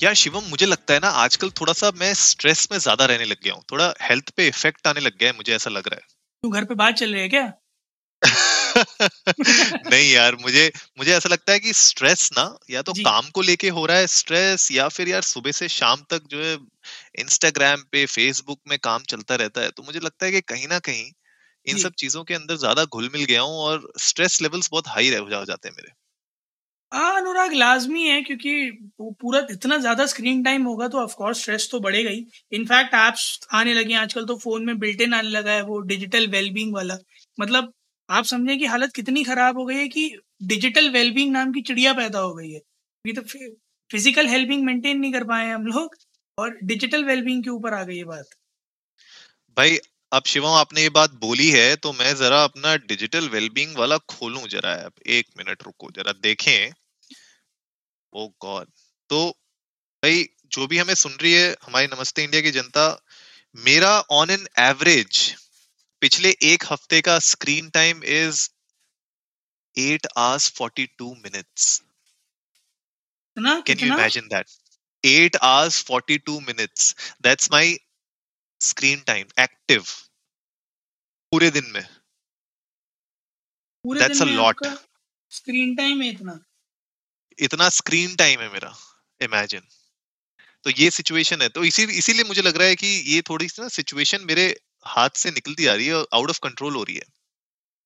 यार शिवम मुझे लगता है ना आजकल थोड़ा सा मैं स्ट्रेस में ज़्यादा रहने लग गया हूँ। थोड़ा हेल्थ पे इफ़ेक्ट आने लग गया है मुझे ऐसा लग रहा है। तू घर पे बात चल रही है क्या? नहीं यार मुझे मुझे ऐसा लगता है कि स्ट्रेस ना या तो काम को लेके हो रहा है स्ट्रेस या फिर यार सुबह से शाम तक जो है इंस्टाग्राम पे फेसबुक में काम चलता रहता है। तो मुझे लगता है कि कहीं ना कहीं इन सब चीज़ों के अंदर ज़्यादा घुल मिल गया हूँ और स्ट्रेस लेवल्स बहुत हाई रह हो जाते हैं मेरे। हाँ अनुराग लाजमी है क्योंकि पूरा इतना ज़्यादा स्क्रीन टाइम होगा तो ऑफकोर्स स्ट्रेस तो बढ़ेगा ही। इनफैक्ट एप्स आने लगे हैं आजकल तो फ़ोन में बिल्ट इन आने लगा है वो डिजिटल वेलबींग वाला। मतलब आप समझे कि हालत कितनी खराब हो गई है कि डिजिटल वेलबींग नाम की चिड़िया पैदा हो गई है। ये तो फ़िज़िकल हेल्पिंग मेंटेन नहीं कर पाए हम लोग और डिजिटल वेलबींग के ऊपर आ गई ये बात। भाई, अब शिवम आपने ये बात बोली है तो मैं जरा अपना डिजिटल वेलबींग वाला खोलूं जरा ऐप एक मिनट रुको, जरा देखें। Oh God. तो भाई जो भी हमें सुन रही है हमारी नमस्ते इंडिया की जनता मेरा ऑन एन एवरेज पिछले एक हफ़्ते का screen time is eight hours forty two minutes can you imagine that eight hours forty two minutes that's my screen time active पूरे दिन में। a lot. आपका स्क्रीन टाइम है इतना। इतना स्क्रीन टाइम है मेरा इमेजिन तो ये सिचुएशन है। तो इसी इसीलिए मुझे लग रहा है कि ये थोड़ी सी ना सिचुएशन मेरे हाथ से निकलती आ रही है आउट ऑफ़ कंट्रोल हो रही है।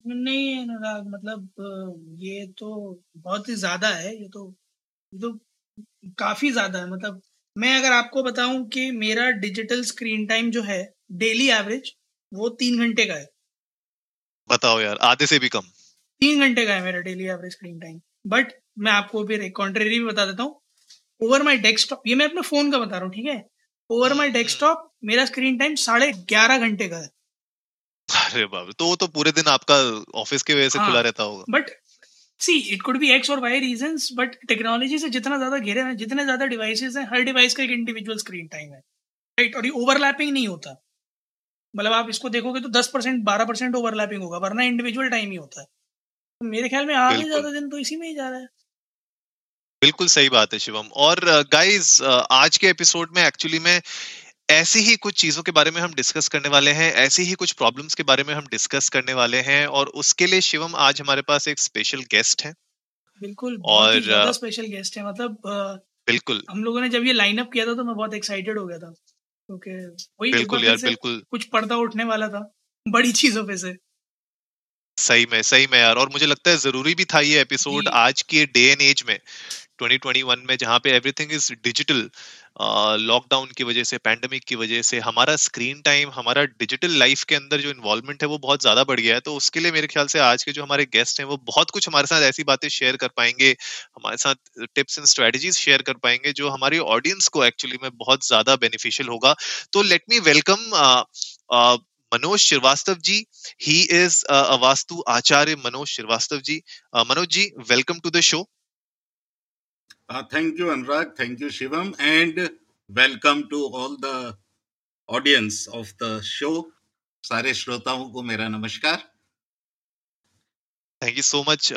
नहीं अनुराग मतलब ये तो बहुत ही ज़्यादा है। ये तो ये तो काफ़ी ज़्यादा है। मतलब मैं अगर आपको बताऊँ कि मेरा डिजिटल स्क्रीन टाइम जो है डेली एवरेज वो तीन घंटे का है। बताओ यार आधे से भी कम। तीन घंटे का है मेरा daily average screen time but मैं आपको फिर एक कॉन्ट्रेरी भी बता देता हूँ। ओवर माई डेस्कटॉप ये मैं अपने फ़ोन का बता रहा हूँ ठीक है? ओवर माई डेस्कटॉप मेरा स्क्रीन टाइम साढ़े ग्यारह घंटे का है। अरे बाप तो वो तो पूरे दिन आपका ऑफ़िस की वजह से हाँ। खुला रहता होगा। But see it could be X और वाई रीजंस बट टेक्नोलॉजी से जितना ज़्यादा घिरे हैं जितने ज़्यादा डिवाइसेस हैं हर डिवाइस का एक इंडिविजुअल स्क्रीन टाइम है राइट और ये ओवरलैपिंग नहीं होता। मतलब आप इसको देखोगे तो दस परसेंट बारह परसेंट ओवरलैपिंग होगा वरना इंडिविजुअल टाइम ही होता है। मेरे ख्याल में आधे ज़्यादा दिन तो इसी में ही जा रहा है। बिल्कुल सही बात है शिवम। और गाइस आज के एपिसोड में एक्चुअली में ऐसी ही कुछ चीज़ों के बारे में हम डिस्कस करने वाले हैं ऐसी ही कुछ प्रॉब्लम्स के बारे में हम डिस्कस करने वाले हैं और उसके लिए शिवम आज हमारे पास एक स्पेशल गेस्ट है। बिल्कुल और, स्पेशल गेस्ट है मतलब बिल्कुल। हम लोगों ने जब ये लाइनअप किया था तो मैं बहुत एक्साइटेड हो गया था। क्योंकि वही बिल्कुल यार बिल्कुल। कुछ पर्दा उठने वाला था बड़ी चीज़ों पे से। सही में सही में यार। और मुझे लगता है ज़रूरी भी था ये एपिसोड आज के डे एंड एज में। 2021 में जहाँ पे एवरीथिंग इज़ डिजिटल लॉकडाउन की वजह से पैंडेमिक की वजह से हमारा स्क्रीन टाइम हमारा डिजिटल लाइफ के अंदर जो इन्वॉल्वमेंट है वो बहुत ज़्यादा बढ़ गया है। तो उसके लिए मेरे ख्याल से आज के जो हमारे गेस्ट हैं वो बहुत कुछ हमारे साथ ऐसी बातें शेयर कर पाएँगे हमारे साथ टिप्स एंड स्ट्रेटजीज शेयर कर पाएँगे जो हमारी ऑडियंस को एक्चुअली में बहुत ज़्यादा बेनिफिशियल होगा। तो let me welcome Manoj Shrivastava ji. He is uh, a vastu acharya ji. manoj ji welcome to the show Uh, thank you, Anurag. Thank you, Shivam. And welcome to all the audience of the show. सारे श्रोताओं को मेरा नमस्कार thank you so much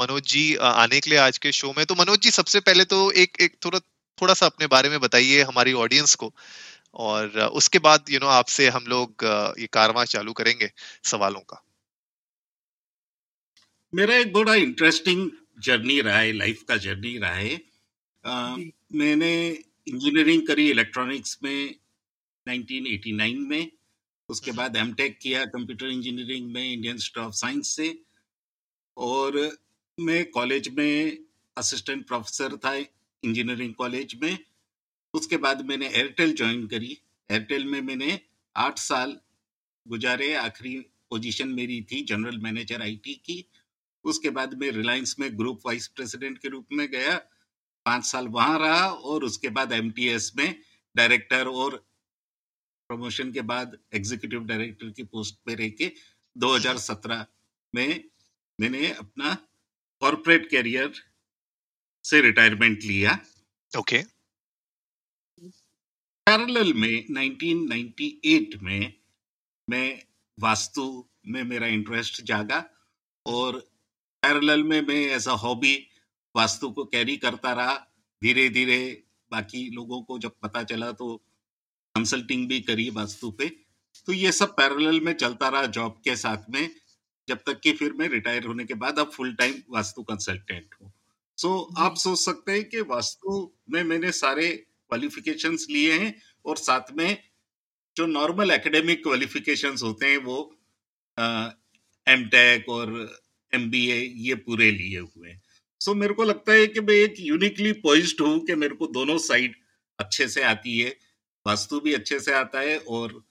Manoj ji uh, आने के लिए आज के शो में तो मनोज जी सबसे पहले तो एक एक थोड़ा थोड़ा सा अपने बारे में बताइए हमारी ऑडियंस को और uh, उसके बाद यू you नो know, आपसे हम लोग uh, ये कारवां चालू करेंगे सवालों का मेरा एक बड़ा इंटरेस्टिंग जर्नी रहा है लाइफ का जर्नी रहा है अ, मैंने इंजीनियरिंग करी इलेक्ट्रॉनिक्स में 1989 में उसके हम्म। बाद एमटेक किया कंप्यूटर इंजीनियरिंग में इंडियन इंस्टीट्यूट ऑफ़ साइंस से। और मैं कॉलेज में असिस्टेंट प्रोफेसर था इंजीनियरिंग कॉलेज में। उसके बाद मैंने एयरटेल ज्वाइन करी। एयरटेल में मैंने आठ साल गुजारे। आखिरी पोजीशन मेरी थी जनरल मैनेजर आईटी की। उसके बाद मैं रिलायंस में ग्रुप वाइस प्रेसिडेंट के रूप में गया। पाँच साल वहाँ रहा और उसके बाद एमटीएस में डायरेक्टर और प्रमोशन के बाद एग्जीक्यूटिव डायरेक्टर की पोस्ट पे रह के 2017 में मैंने अपना कॉरपोरेट करियर से रिटायरमेंट लिया ओके okay. पैरेलल में 1998 में मैं वास्तु में मेरा इंटरेस्ट जागा और पैरेलल में मैं एज अ हॉबी वास्तु को कैरी करता रहा धीरे धीरे बाकी लोगों को जब पता चला तो कंसल्टिंग भी करी वास्तु पे। तो ये सब पैरेलल में चलता रहा जॉब के साथ में जब तक कि फिर मैं रिटायर होने के बाद अब फुल टाइम वास्तु कंसल्टेंट हूँ। सो so, आप सोच सकते हैं कि वास्तु में मैंने सारे क्वालिफिकेशंस लिए हैं और साथ में जो नॉर्मल एकेडमिक क्वालिफिकेशंस होते हैं वो एम टेक और एमबीए ये पूरे लिए हुए हैं। सो मेरे को लगता है कि मैं एक यूनिकली पॉइज्ड हूँ कि मेरे को दोनों साइड अच्छे से आती है, वास्तु भी अच्छे से आता है और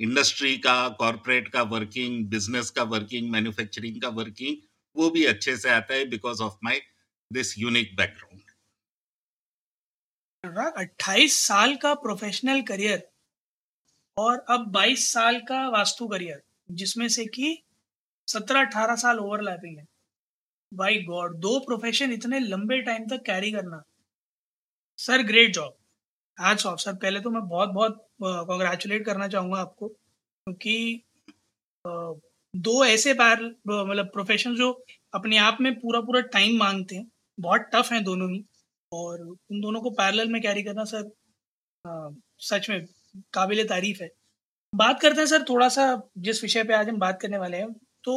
इंडस्ट्री का कॉरपोरेट का वर्किंग बिज़नेस का वर्किंग मैन्युफैक्चरिंग का वर्किंग वो भी अच्छे से आता है because of my this unique background अट्ठाईस साल का प्रोफेशनल करियर और अब बाईस साल का वास्तु करियर जिसमें से कि सत्रह अठारह साल ओवरलैपिंग है। बाई गॉड दो प्रोफेशन इतने लंबे टाइम तक कैरी करना। सर ग्रेट जॉब आज ऑफ़ सर पहले तो मैं बहुत बहुत कॉन्ग्रेचुलेट करना चाहूँगा आपको, क्योंकि दो ऐसे बार मतलब प्रोफेशन जो अपने आप में पूरा पूरा टाइम मांगते हैं, बहुत टफ हैं दोनों ही, और उन दोनों को पैरेलल में कैरी करना सर सच में काबिल तारीफ़ है। बात करते हैं सर थोड़ा सा जिस विषय पे आज हम बात करने वाले हैं तो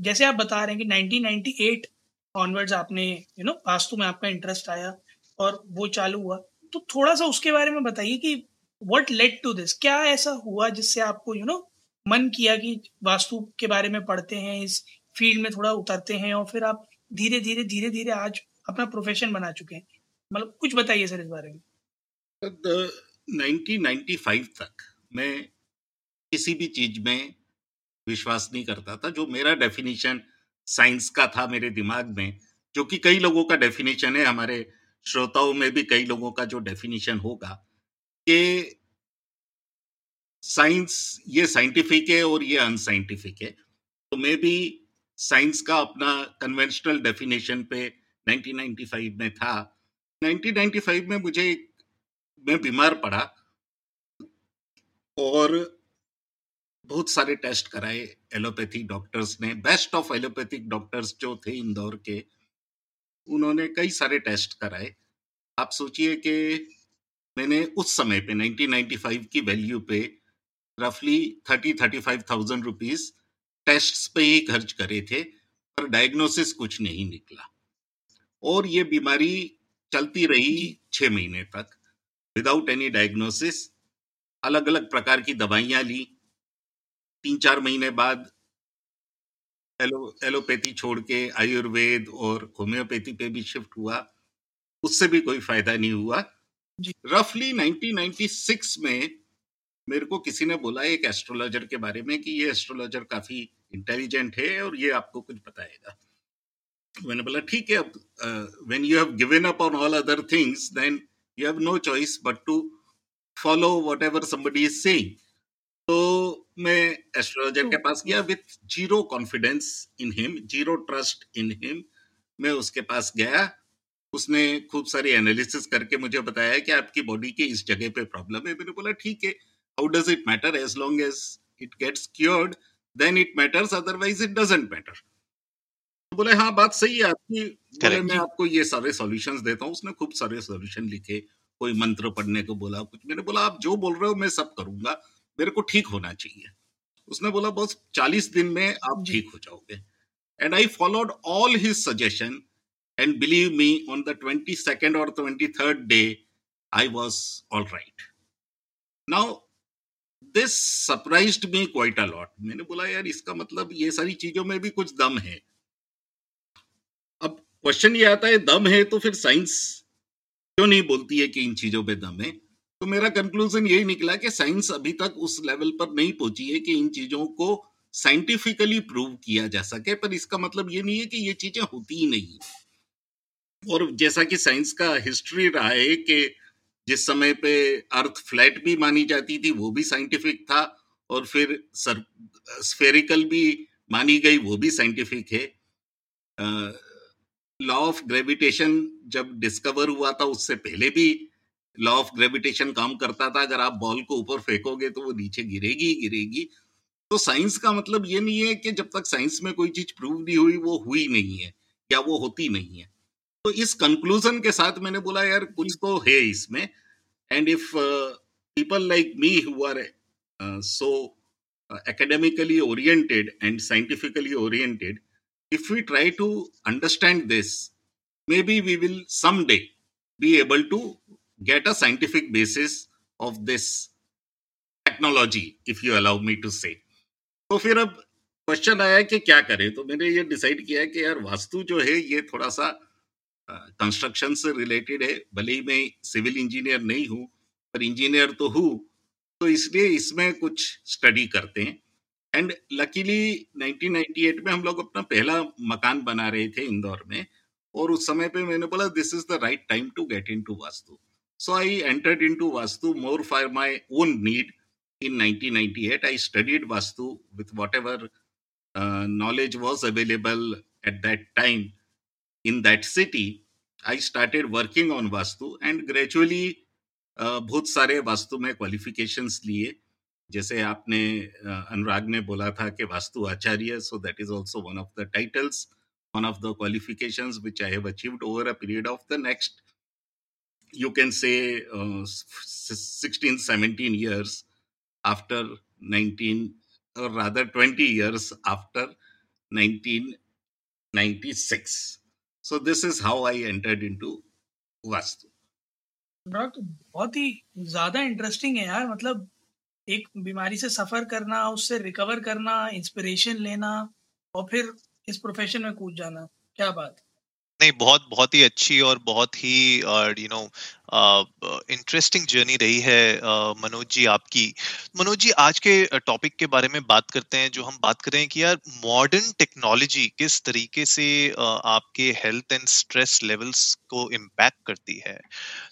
जैसे आप बता रहे हैं कि 1998 ऑनवर्ड्स आपने यू नो वास्तु में आपका इंटरेस्ट आया और वो चालू हुआ। तो थोड़ा सा उसके बारे में बताइए कि व्हाट लेड टू दिस क्या ऐसा हुआ जिससे आपको यू you नो know, मन किया कि वास्तु के बारे में पढ़ते हैं इस फ़ील्ड में थोड़ा उतरते हैं और फिर आप धीरे धीरे धीरे धीरे आज अपना प्रोफेशन बना चुके हैं? मतलब कुछ बताइए सर इस बारे में। नाइनटीन नाइन्टी फाइव तक मैं किसी भी चीज़ में विश्वास नहीं करता था, जो मेरा डेफिनेशन साइंस का था मेरे दिमाग में, जो कि कई लोगों का डेफिनेशन है, हमारे श्रोताओं में भी कई लोगों का जो डेफिनेशन होगा, कि साइंस ये साइंटिफिक है और ये अनसाइंटिफिक है। तो मैं भी साइंस का अपना कन्वेंशनल डेफिनेशन पे 1995 में था। 1995 में मुझे मैं बीमार पड़ा और बहुत सारे टेस्ट कराए एलोपैथिक डॉक्टर्स ने। बेस्ट ऑफ़ एलोपैथिक डॉक्टर्स जो थे इंदौर के, उन्होंने कई सारे टेस्ट कराए। आप सोचिए कि मैंने उस समय पे 1995 की वैल्यू पे रफली thirty thirty five thousand rupees test पे ही खर्च करे थे, पर डायग्नोसिस कुछ नहीं निकला। और ये बीमारी चलती रही छह महीने तक। विदाउट एनी डायग्नोसिस अलग अलग प्रकार की दवाइयाँ ली तीन चार महीने बाद एलो एलोपैथी छोड़ के आयुर्वेद और होम्योपैथी पे भी शिफ्ट हुआ उससे भी कोई फ़ायदा नहीं हुआ। रफली 1996 में मेरे को किसी ने बोला एक एस्ट्रोलॉजर के बारे में कि ये एस्ट्रोलॉजर काफ़ी इंटेलिजेंट है और ये आपको कुछ बताएगा। मैंने बोला ठीक है अब when you have given up on all other things then you have no choice but to follow whatever somebody is saying तो मैं एस्ट्रोलॉजर के पास गया with zero confidence in him zero trust in him मैं उसके पास गया। उसने खूब सारी एनालिसिस करके मुझे बताया कि आपकी बॉडी के इस जगह पे प्रॉब्लम है। मैंने बोला ठीक है how does it matter as long as it gets cured then it matters otherwise it doesn't matter बोले हाँ बात सही है आपकी बोले मैं आपको ये सारे सॉल्यूशंस देता हूँ। उसने खूब सारे सॉल्यूशन लिखे कोई मंत्र पढ़ने को बोला कुछ। मैंने बोला आप जो बोल रहे हो मैं सब करूँगा। मेरे को ठीक होना चाहिए। उसने बोला बस चालीस दिन में आप ठीक हो जाओगे। And I followed all his suggestion and believe me on the twenty second और twenty third day I was all right now this surprise me quite a lot मैंने बोला यार इसका मतलब ये सारी चीज़ों में भी कुछ दम है। अब क्वेश्चन ये आता है दम है तो फिर साइंस क्यों नहीं बोलती है कि इन चीज़ों पे दम है? तो मेरा कंक्लूजन यही निकला कि साइंस अभी तक उस लेवल पर नहीं पहुँची है कि इन चीज़ों को साइंटिफिकली प्रूव किया जा सके, पर इसका मतलब ये नहीं है कि ये चीज़ें होती ही नहीं और जैसा कि साइंस का हिस्ट्री रहा है कि जिस समय पे अर्थ फ्लैट भी मानी जाती थी, वो भी साइंटिफिक था, और फिर सर स्फेरिकल भी मानी गई, वो भी साइंटिफिक है। लॉ ऑफ़ ग्रेविटेशन जब डिस्कवर हुआ था, उससे पहले भी लॉ ऑफ़ ग्रेविटेशन काम करता था अगर आप बॉल को ऊपर फेंकोगे तो वो नीचे गिरेगी ही गिरेगी। तो साइंस का मतलब ये नहीं है कि जब तक साइंस में कोई चीज़ प्रूव नहीं हुई वो हुई नहीं है या वो होती नहीं है। तो इस कंक्लूजन के साथ मैंने बोला यार कुछ तो है इसमें। And if people like me who are so academically oriented and scientifically oriented if we try to understand this maybe we will someday be able to get a scientific basis of this technology, if you allow me to say. तो फिर अब question आया कि क्या करें? तो मैंने ये डिसाइड किया कि यार वास्तु जो है, ये थोड़ा सा कंस्ट्रक्शन से रिलेटेड है। भले ही मैं सिविल इंजीनियर नहीं हूँ, पर इंजीनियर तो हूँ। तो इसलिए इसमें कुछ स्टडी करते हैं। एंड लकीली 1998 में हम लोग अपना पहला मकान बना रहे थे इंदौर में। और उस समय पे मैंने बोला this is the right time to get in to vastu. I entered in to vastu more for my own need in 1998 i studied vastu with whatever uh, knowledge was available at that time in that city i started working on vastu and gradually uh, बहुत सारे वास्तु में qualifications लिए जैसे आपने अनुराग ने बोला था कि vastu acharya so that is also one of the titles one of the qualifications which I have achieved over a period of the next, you can say, uh, 16, 17 years after 19 or rather 20 years after 1996 so this is how i entered into vastu. तो बहुत ही ज़्यादा interesting है यार मतलब एक बीमारी से सफ़र करना उससे रिकवर करना इंस्पिरेशन लेना और फिर इस प्रोफेशन में कूद जाना। क्या बात नहीं, बहुत बहुत ही अच्छी और बहुत ही यू नो इंटरेस्टिंग जर्नी रही है मनोज जी आपकी। मनोज जी, आज के टॉपिक के बारे में बात करते हैं, जो हम बात कर रहे हैं कि यार मॉडर्न टेक्नोलॉजी किस तरीके से आपके हेल्थ एंड स्ट्रेस लेवल्स को इम्पैक्ट करती है।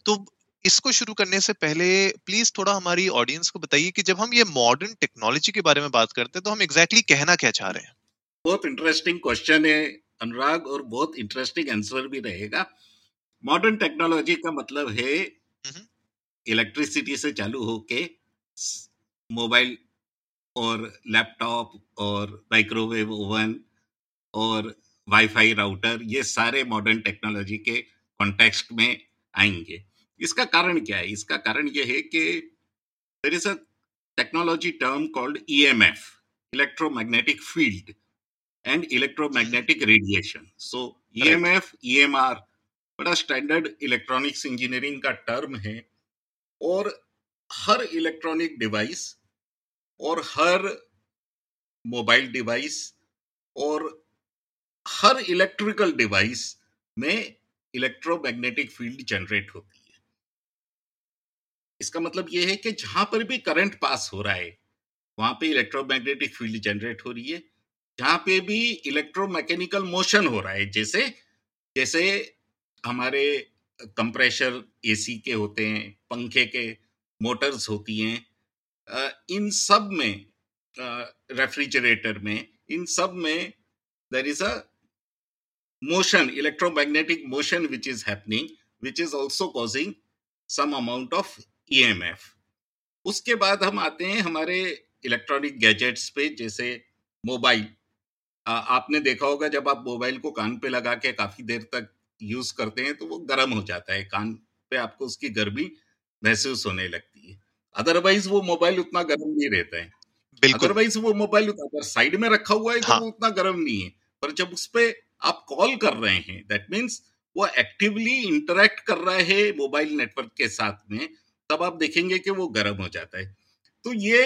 तो इसको शुरू करने से पहले प्लीज़ थोड़ा हमारी ऑडियंस को बताइए कि जब हम ये मॉडर्न टेक्नोलॉजी के बारे में बात करते हैं तो हम एग्जैक्टली exactly कहना क्या चाह रहे हैं? बहुत इंटरेस्टिंग क्वेश्चन है। अनुराग और बहुत इंटरेस्टिंग आंसर भी रहेगा। मॉडर्न टेक्नोलॉजी का मतलब है इलेक्ट्रिसिटी से चालू होके मोबाइल और लैपटॉप और माइक्रोवेव ओवन और वाईफाई राउटर ये सारे मॉडर्न टेक्नोलॉजी के कॉन्टेक्स्ट में आएँगे। इसका कारण क्या है? इसका कारण ये है कि there is a technology term called EMF electromagnetic field and electromagnetic radiation. So EMF, EMR बड़ा स्टैंडर्ड इलेक्ट्रॉनिक्स इंजीनियरिंग का टर्म है। और हर इलेक्ट्रॉनिक डिवाइस और हर मोबाइल डिवाइस और हर इलेक्ट्रिकल डिवाइस में इलेक्ट्रोमैग्नेटिक फ़ील्ड जनरेट होती है। इसका मतलब यह है कि जहाँ पर भी करंट पास हो रहा है वहाँ पे इलेक्ट्रोमैग्नेटिक फ़ील्ड जनरेट हो रही है। जहाँ पे भी इलेक्ट्रोमैकेनिकल मोशन हो रहा है, जैसे जैसे हमारे कंप्रेशर एसी के होते हैं, पंखे के मोटर्स होती हैं इन सब में रेफ्रिजरेटर में, इन सब में there is a motion electromagnetic motion which is happening which is also causing some amount of EMF उसके बाद हम आते हैं हमारे इलेक्ट्रॉनिक गैजेट्स पे, जैसे मोबाइल आपने देखा होगा जब आप मोबाइल को कान पे लगा के काफ़ी देर तक यूज़ करते हैं तो वो गर्म हो जाता है कान पे आपको उसकी गर्मी महसूस होने लगती है। अदरवाइज़ वो मोबाइल उतना गर्म नहीं रहता है। अदरवाइज़ वो मोबाइल अगर साइड में रखा हुआ है तो हाँ. वो उतना गर्म नहीं है पर जब उस पर आप कॉल कर रहे हैं दैट मीन्स वो एक्टिवली इंटरेक्ट कर रहा है मोबाइल नेटवर्क के साथ में तब आप देखेंगे कि वो गर्म हो जाता है। तो ये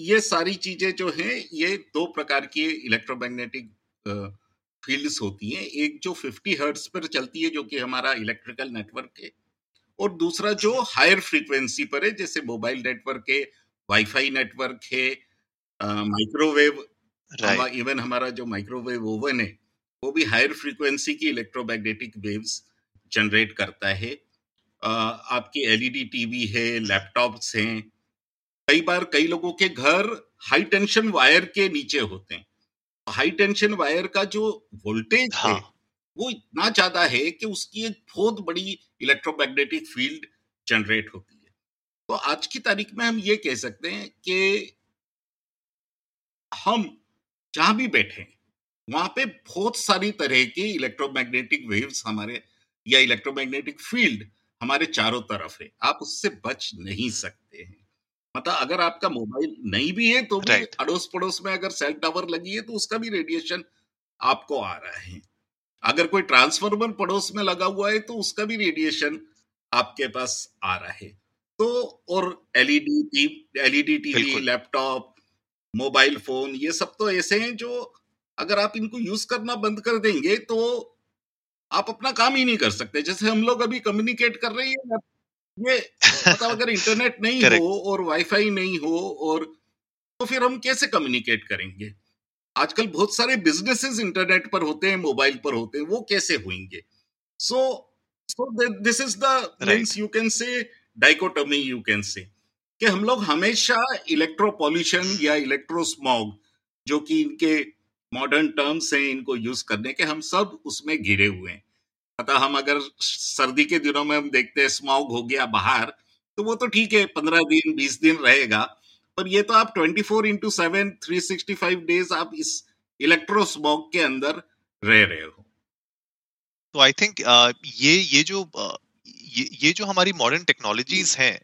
ये सारी चीज़ें जो हैं ये दो प्रकार की इलेक्ट्रोमैग्नेटिक फील्ड्स होती हैं। एक जो 50 हर्ट्स पर चलती है जो कि हमारा इलेक्ट्रिकल नेटवर्क है और दूसरा जो हायर फ्रीक्वेंसी पर है जैसे मोबाइल नेटवर्क है वाईफाई नेटवर्क है माइक्रोवेव इवन हमारा जो माइक्रोवेव ओवन है वो भी हायर फ्रीक्वेंसी की इलेक्ट्रोमैग्नेटिक वेव्स जनरेट करता है। आपकी एलईडी टीवी है लैपटॉप्स हैं कई बार कई लोगों के घर हाई टेंशन वायर के नीचे होते हैं हाई टेंशन वायर का जो वोल्टेज हाँ. है वो इतना ज़्यादा है कि उसकी एक बहुत बड़ी इलेक्ट्रोमैग्नेटिक फ़ील्ड जनरेट होती है तो आज की तारीख में हम ये कह सकते हैं कि हम जहाँ भी बैठे वहाँ पे बहुत सारी तरह की इलेक्ट्रोमैग्नेटिक वेव्स हमारे या इलेक्ट्रोमैग्नेटिक फ़ील्ड हमारे चारों तरफ़ है आप उससे बच नहीं हम्म। सकते हैं मतलब अगर आपका मोबाइल नहीं भी है तो भी अड़ोस पड़ोस में अगर सेल टावर लगी है तो उसका भी रेडिएशन आपको आ रहा है। अगर कोई ट्रांसफॉर्मर पड़ोस में लगा हुआ है तो उसका भी रेडिएशन आपके पास आ रहा है। तो और LED LED TV laptop mobile phone ये सब तो ऐसे हैं जो अगर आप इनको यूज़ करना बंद कर देंगे तो आप अपना काम ही नहीं कर सकते। जैसे हम लोग अभी कम्युनिकेट कर रहे हैं ये मतलब अगर इंटरनेट नहीं हो और वाईफाई नहीं हो और तो फिर हम कैसे कम्युनिकेट करेंगे? आजकल बहुत सारे बिजनेसेस इंटरनेट पर होते हैं मोबाइल पर होते हैं वो कैसे होंगे? So so this is the you can say dichotomy you can say कि हम लोग हमेशा इलेक्ट्रो पॉल्यूशन या इलेक्ट्रो स्मॉग जो कि इनके मॉडर्न टर्म्स हैं इनको यूज़ करने के हम सब उसमें घिरे हुए हैं। अतः हम अगर सर्दी के दिनों में हम देखते हैं स्मॉग हो गया बाहर तो वो तो ठीक है पंद्रह दिन बीस दिन रहेगा। पर ये तो आप twenty four into seven three sixty five days आप इस इलेक्ट्रो स्मॉग के अंदर रह रहे हो। तो आई थिंक uh, ये ये जो uh, ये ये जो हमारी मॉडर्न टेक्नोलॉजीज़ हैं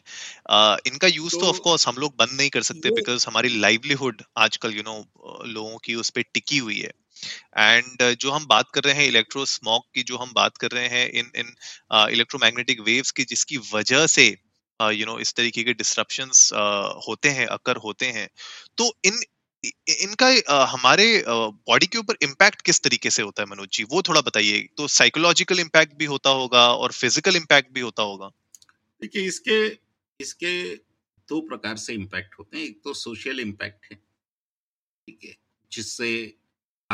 uh, इनका यूज़ तो, तो कोर्स हम लोग बंद नहीं कर सकते बिकॉज़ हमारी लाइवलीहुड आजकल यू नो लोगों की उस पर टिकी हुई है। एंड uh, जो हम बात कर रहे हैं इलेक्ट्रो स्मॉग की जो हम बात कर रहे हैं इन इन इलेक्ट्रोमैग्नेटिक वेव्स की जिसकी वजह से you uh, know you know, इस तरीके के डिस्ट्रप्शंस uh, होते हैं अकर होते हैं तो इन इनका uh, हमारे बॉडी uh, के ऊपर इम्पैक्ट किस तरीके से होता है मनोज जी? वो थोड़ा बताइए। तो साइकोलॉजिकल इम्पैक्ट भी होता होगा और फ़िज़िकल इम्पैक्ट भी होता होगा। देखिए इसके इसके दो प्रकार से इम्पैक्ट होते हैं। एक तो सोशल इम्पैक्ट है ठीक है जिससे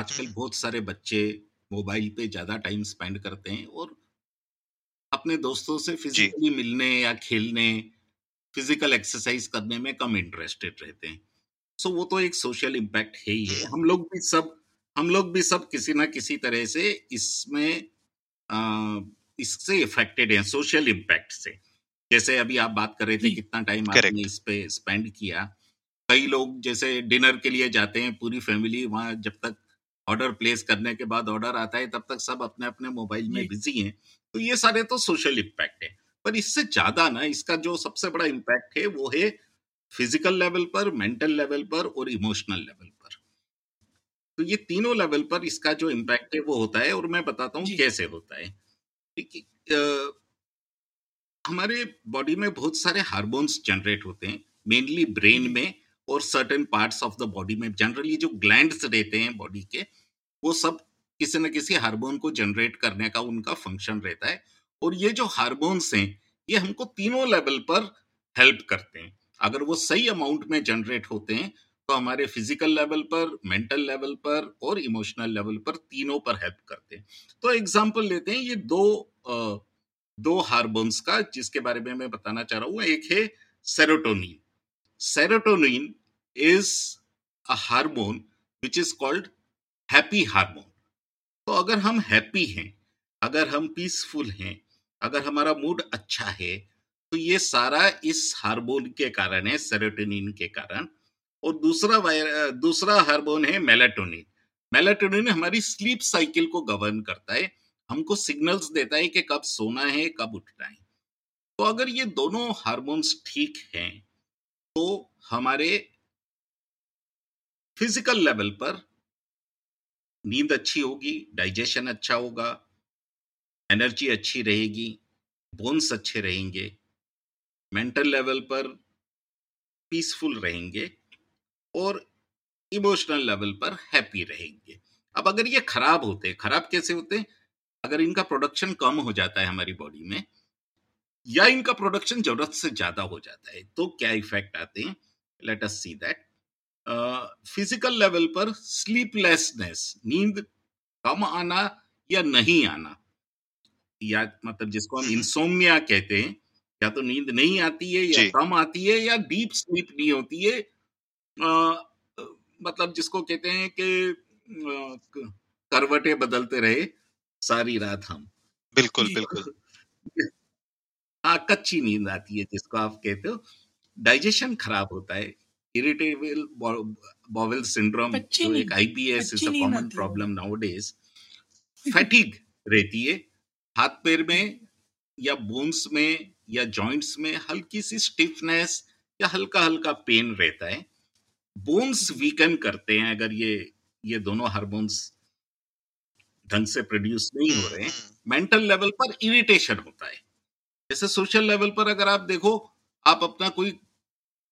आजकल हम्म। बहुत सारे बच्चे मोबाइल पे ज़्यादा टाइम स्पेंड करते हैं और अपने दोस्तों से फिजिकली मिलने या खेलने फ़िज़िकल एक्सरसाइज करने में कम इंटरेस्टेड रहते हैं। सो so, वो तो एक सोशल इम्पैक्ट है ही है। हम्म। हम लोग भी सब हम लोग भी सब किसी ना किसी तरह से इसमें इससे इफेक्टेड हैं सोशल इम्पैक्ट से। जैसे अभी आप बात कर रहे थे कितना टाइम आपने इस पे स्पेंड किया। कई लोग जैसे डिनर के लिए जाते हैं पूरी फैमिली वहाँ जब तक ऑर्डर प्लेस करने के बाद ऑर्डर आता है तब तक सब अपने अपने मोबाइल में बिज़ी हैं। तो ये सारे तो सोशल इम्पैक्ट है। पर इससे ज़्यादा ना इसका जो सबसे बड़ा इम्पैक्ट है वो है फ़िज़िकल लेवल पर मेंटल लेवल पर और इमोशनल लेवल पर। तो ये तीनों लेवल पर इसका जो इम्पैक्ट है वो होता है और मैं बताता हूँ कैसे होता है। ठीक हमारे बॉडी में बहुत सारे हार्मोन्स जनरेट होते हैं मेनली ब्रेन में और certain parts of the body में। जनरली जो ग्लैंड्स रहते हैं बॉडी के वो सब किसी न किसी हार्मोन को जनरेट करने का उनका फ़ंक्शन रहता है। और ये जो हार्मोन्स हैं, ये हमको तीनों लेवल पर हेल्प करते हैं। अगर वो सही अमाउंट में जनरेट होते हैं तो हमारे फ़िज़िकल लेवल पर मेंटल लेवल पर और इमोशनल लेवल पर तीनों पर हेल्प करते हैं। तो एग्ज़ाम्पल लेते हैं, ये दो दो हार्मोन्स का, जिसके बारे में मैं बताना चाह रहा हूँ एक है serotonin serotonin is a hormone which is called happy hormone. तो अगर हम हैप्पी हैं, अगर हम पीसफुल हैं, अगर हमारा मूड अच्छा है तो ये सारा इस हार्मोन के कारण है, सेरोटोनिन के कारण। और दूसरा वायर, दूसरा हार्मोन है मेलाटोनिन। मेलाटोनिन हमारी स्लीप साइकिल को गवर्न करता है, हमको सिग्नल्स देता है कि कब सोना है, कब उठना है। तो अगर ये दोनों हार्मोन्स ठीक हैं तो हमारे फ़िज़िकल लेवल पर नींद अच्छी होगी डाइजेशन अच्छा होगा एनर्जी अच्छी रहेगी बोन्स अच्छे रहेंगे मेंटल लेवल पर पीसफुल रहेंगे और इमोशनल लेवल पर हैप्पी रहेंगे। अब अगर ये खराब होते हैं, खराब कैसे होते हैं? अगर इनका प्रोडक्शन कम हो जाता है हमारी बॉडी में, या इनका प्रोडक्शन ज़रूरत से ज़्यादा हो जाता है तो क्या इफ़ेक्ट आते हैं? Let us see that physical level पर स्लीपलेसनेस नींद कम आना या नहीं आना। या मतलब जिसको हम हम्म। इंसोमिया कहते हैं या तो नींद नहीं आती है या कम आती है या डीप स्लीप नहीं होती है। अ, मतलब जिसको कहते हैं कि करवटे बदलते रहे सारी रात हम। बिल्कुल बिल्कुल। हाँ कच्ची नींद आती है जिसको आप कहते हो। डाइजेशन खराब होता है। इरिटेबल बॉवेल सिंड्रोम जो एक IBS is a common. Problem nowadays fatigue रहती है। हाथ पैर में या बोन्स में या जॉइंट्स में हल्की सी स्टिफनेस या हल्का हल्का पेन रहता है। बोन्स वीकन करते हैं अगर ये ये दोनों हार्मोन्स ढंग से प्रोड्यूस नहीं हो रहे हैं। हम्म, मेंटल लेवल पर इरिटेशन होता है। जैसे सोशल लेवल पर अगर आप देखो आप अपना कोई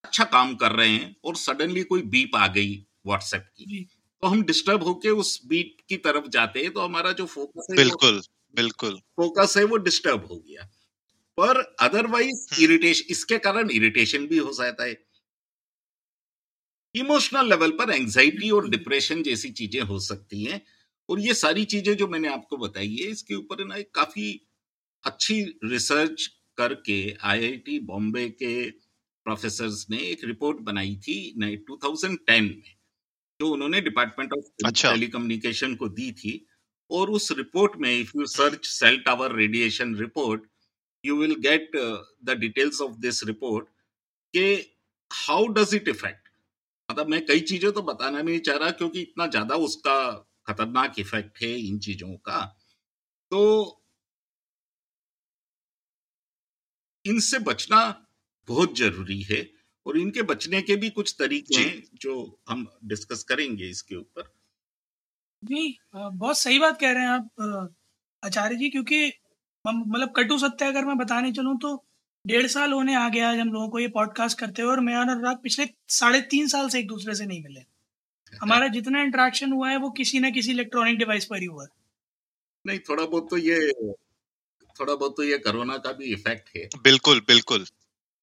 अच्छा काम कर रहे हैं और सडनली कोई बीप आ गई व्हाट्सएप की। तो हम डिस्टर्ब होके उस बीप की तरफ़ जाते हैं तो हमारा जो फोकस है बिल्कुल बिल्कुल। फोकस है वो डिस्टर्ब हो गया। पर अदरवाइज़ हम्म। इरिटेशन इसके कारण इरिटेशन भी हो जाता है। इमोशनल लेवल पर एंजाइटी और डिप्रेशन जैसी चीज़ें हो सकती हैं और ये सारी चीज़ें जो मैंने आपको बताई है इसके ऊपर ना एक काफ़ी अच्छी रिसर्च करके आईआईटी बॉम्बे के प्रोफेसर्स ने एक रिपोर्ट बनाई थी 2010 में जो उन्होंने डिपार्टमेंट ऑफ़ अच्छा। टेलीकम्युनिकेशन को दी थी। और उस रिपोर्ट में if you search cell tower radiation report you will get the details of this report कि हाउ डज इट इफ़ेक्ट मतलब मैं कई चीज़ें तो बताना नहीं चाह रहा क्योंकि इतना ज़्यादा उसका खतरनाक इफ़ेक्ट है इन चीज़ों का। तो इनसे बचना बहुत ज़रूरी है और इनके बचने के भी कुछ तरीके हैं जो हम डिस्कस करेंगे इसके ऊपर। जी बहुत सही बात कह रहे हैं आप आचार्य जी क्योंकि मतलब कटु सत्य अगर मैं बताने चलूँ तो डेढ़ साल होने आ गया आज हम लोगों को ये पॉडकास्ट करते हुए और मैं और अनुराग पिछले साढ़े तीन साल से एक दूसरे से नहीं मिले। हमारा जितना इंटरेक्शन हुआ है वो किसी ना किसी इलेक्ट्रॉनिक डिवाइस पर ही हुआ है। नहीं थोड़ा बहुत तो ये थोड़ा बहुत तो ये कोरोना का भी इफ़ेक्ट है। बिल्कुल बिल्कुल।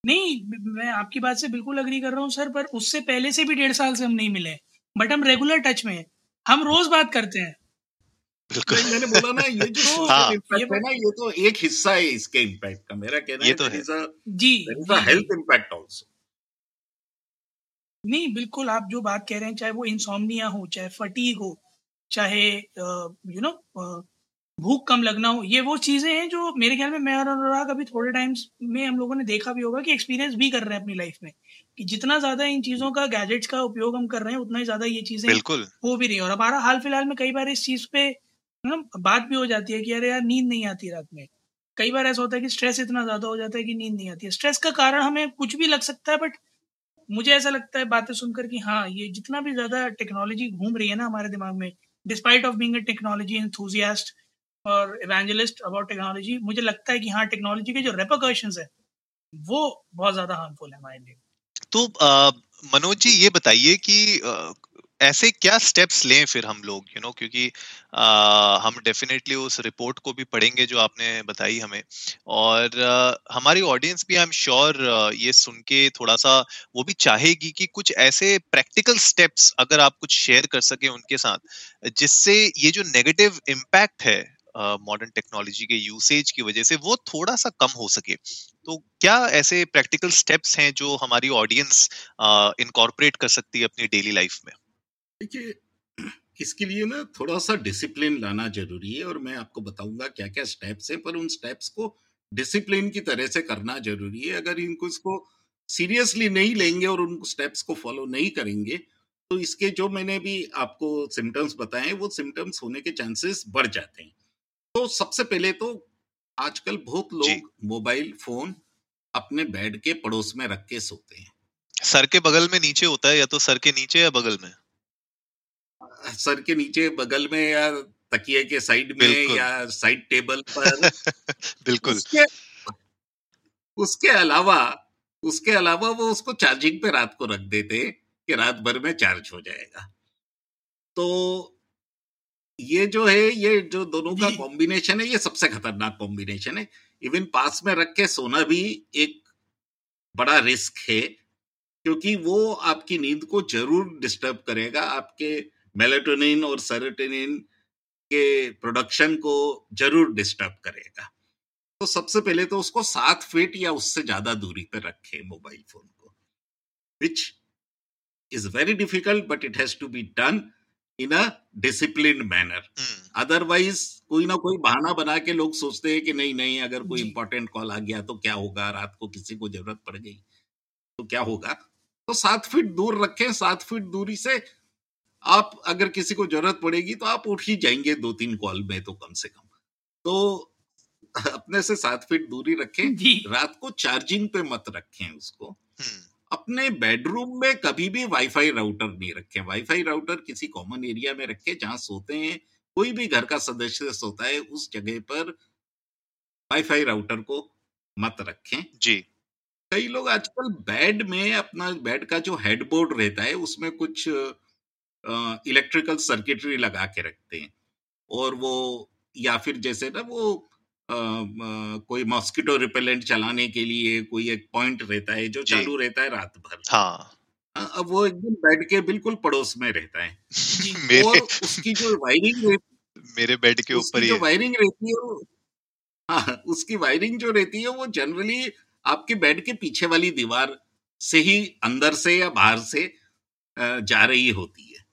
नहीं मैं आपकी बात से बिल्कुल अग्री कर रहा हूँ सर पर उससे पहले से भी डेढ़ साल से हम नहीं मिले बट हम रेगुलर टच में हैं। हम रोज बात करते हैं। बिल्कुल। मैंने बोला ना ये जो हाँ। इम्पैक्ट है ना ये तो एक हिस्सा है इसके इम्पैक्ट का। मेरा कहना ये है तो है। जी। health impact also नहीं बिल्कुल आप जो बात कह रहे हैं चाहे वो इंसोमनिया हो चाहे फटीग हो चाहे यू नो भूख कम लगना हो ये वो चीज़ें हैं जो मेरे ख्याल में मैं और अनुराग अभी थोड़े टाइम्स में हम लोगों ने देखा भी होगा कि एक्सपीरियंस भी कर रहे हैं अपनी लाइफ में कि जितना ज़्यादा इन चीज़ों का गैजेट्स का उपयोग हम कर रहे हैं उतना ही ज़्यादा ये चीज़ें हो भी रही है। और हमारा हाल फ़िलहाल में कई बार इस चीज़ पे ना बात भी हो जाती है कि अरे यार नींद नहीं आती रात में। कई बार ऐसा होता है कि स्ट्रेस इतना ज़्यादा हो जाता है कि नींद नहीं आती है। स्ट्रेस का कारण हमें कुछ भी लग सकता है बट मुझे ऐसा लगता है बातें सुनकर कि हाँ ये जितना भी ज़्यादा टेक्नोलॉजी घूम रही है ना हमारे दिमाग में despite of being technology enthusiast और इवेंजलिस्ट अबाउट टेक्नोलॉजी मुझे लगता है कि हाँ टेक्नोलॉजी के जो रेपोकर्शंस है वो बहुत ज़्यादा हार्मफुल है हमारे लिए। तो मनोज जी ये बताइए कि ऐसे क्या स्टेप्स लें फिर हम लोग यू you नो know, क्योंकि अ, हम डेफिनेटली उस रिपोर्ट को भी पढ़ेंगे जो आपने बताई हमें। और अ, हमारी ऑडियंस भी आई एम श्योर ये सुन के थोड़ा सा वो भी चाहेगी कि कुछ ऐसे प्रैक्टिकल स्टेप्स अगर आप कुछ शेयर कर सके उनके साथ जिससे ये जो नेगेटिव इम्पैक्ट है मॉडर्न टेक्नोलॉजी के यूसेज की वजह से वो थोड़ा सा कम हो सके। तो क्या ऐसे प्रैक्टिकल स्टेप्स हैं जो हमारी ऑडियंस इनकॉर्पोरेट कर सकती है अपनी डेली लाइफ में? देखिए, इसके लिए ना थोड़ा सा डिसिप्लिन लाना ज़रूरी है और मैं आपको बताऊँगा क्या क्या स्टेप्स हैं, पर उन स्टेप्स को डिसिप्लिन की तरह से करना ज़रूरी है। अगर इनको इसको सीरियसली नहीं लेंगे और उन स्टेप्स को फॉलो नहीं करेंगे तो इसके जो मैंने भी आपको सिम्टम्स बताए वो सिम्टम्स होने के चांसेस बढ़ जाते हैं। तो सबसे पहले तो आजकल बहुत लोग मोबाइल फ़ोन अपने बेड के पड़ोस में रख के सोते हैं। सर के बगल में नीचे होता है या तो सर के नीचे या बगल में? सर के नीचे बगल में या तकिए के साइड में या साइड टेबल पर। बिल्कुल। उसके उसके अलावा उसके अलावा वो उसको चार्जिंग पे रात को रख देते कि रात भर में चार्ज हो जाएगा। तो ये जो है ये जो दोनों का कॉम्बिनेशन है ये सबसे खतरनाक कॉम्बिनेशन है। इवन पास में रख के सोना भी एक बड़ा रिस्क है क्योंकि वो आपकी नींद को ज़रूर डिस्टर्ब करेगा। आपके मेलेटोनिन और सेरोटोनिन के प्रोडक्शन को ज़रूर डिस्टर्ब करेगा। तो सबसे पहले तो उसको सात फीट या उससे ज़्यादा दूरी पर रखे मोबाइल फ़ोन को which is very difficult but it has to be done in a discipline manner otherwise कोई ना कोई बहाना बना के लोग सोचते हैं कि नहीं नहीं अगर कोई इंपॉर्टेंट कॉल आ गया तो क्या होगा? रात को किसी को ज़रूरत पड़ गई तो क्या होगा? तो सात फीट दूर रखें सात फीट दूरी से आप अगर किसी को ज़रूरत पड़ेगी तो आप उठ ही जाएँगे दो तीन कॉल में तो कम से कम। तो अपने से सात फीट दूरी रखें रात को चार्जिंग पे मत रखें उसको। हम्म। अपने बेडरूम में कभी भी वाईफाई राउटर नहीं रखें। वाईफाई राउटर किसी कॉमन एरिया में रखें जहाँ सोते हैं कोई भी घर का सदस्य सोता है उस जगह पर वाईफाई राउटर को मत रखें। जी। कई लोग आजकल बेड में अपना बेड का जो हेडबोर्ड रहता है उसमें कुछ इलेक्ट्रिकल सर्किटरी लगा के रखते हैं। और वो या फिर जैसे ना वो कोई मॉस्किटो रिपेलेंट चलाने के लिए कोई एक पॉइंट रहता है जो चालू रहता है रात भर। हाँ। अब वो एकदम बेड के बिल्कुल पड़ोस में रहता है। मेरे... और उसकी जो वायरिंग मेरे बेड के ऊपर जो वायरिंग रहती है वो हाँ उसकी वायरिंग जो रहती है वो जनरली आपके बेड के पीछे वाली दीवार से ही अंदर से या बाहर से जा रही होती है।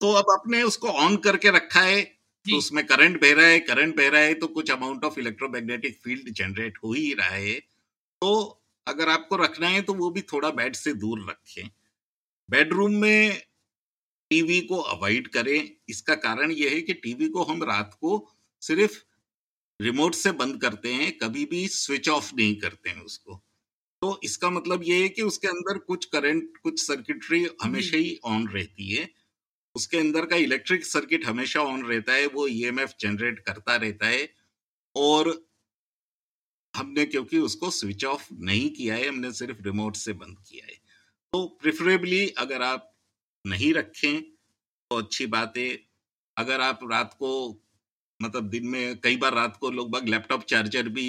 तो अब आपने उसको ऑन करके रखा है तो उसमें करंट बह रहा है करंट बह रहा है तो कुछ amount of electromagnetic field generate हो ही रहा है। तो अगर आपको रखना है तो वो भी थोड़ा बेड से दूर रखें। बेडरूम में टीवी को अवॉइड करें। इसका कारण यह है कि टीवी को हम रात को सिर्फ़ रिमोट से बंद करते हैं कभी भी स्विच ऑफ़ नहीं करते हैं उसको। तो इसका मतलब ये है कि उसके अंदर कुछ करंट कुछ सर्किटरी हमेशा ही ऑन रहती है। उसके अंदर का इलेक्ट्रिक सर्किट हमेशा ऑन रहता है, वो ईएमएफ जनरेट करता रहता है और हमने, क्योंकि उसको स्विच ऑफ़ नहीं किया है, हमने सिर्फ़ रिमोट से बंद किया है। तो प्रिफरेबली अगर आप नहीं रखें तो अच्छी बात है। अगर आप रात को मतलब दिन में कई बार रात को लोग बाग लैपटॉप चार्जर भी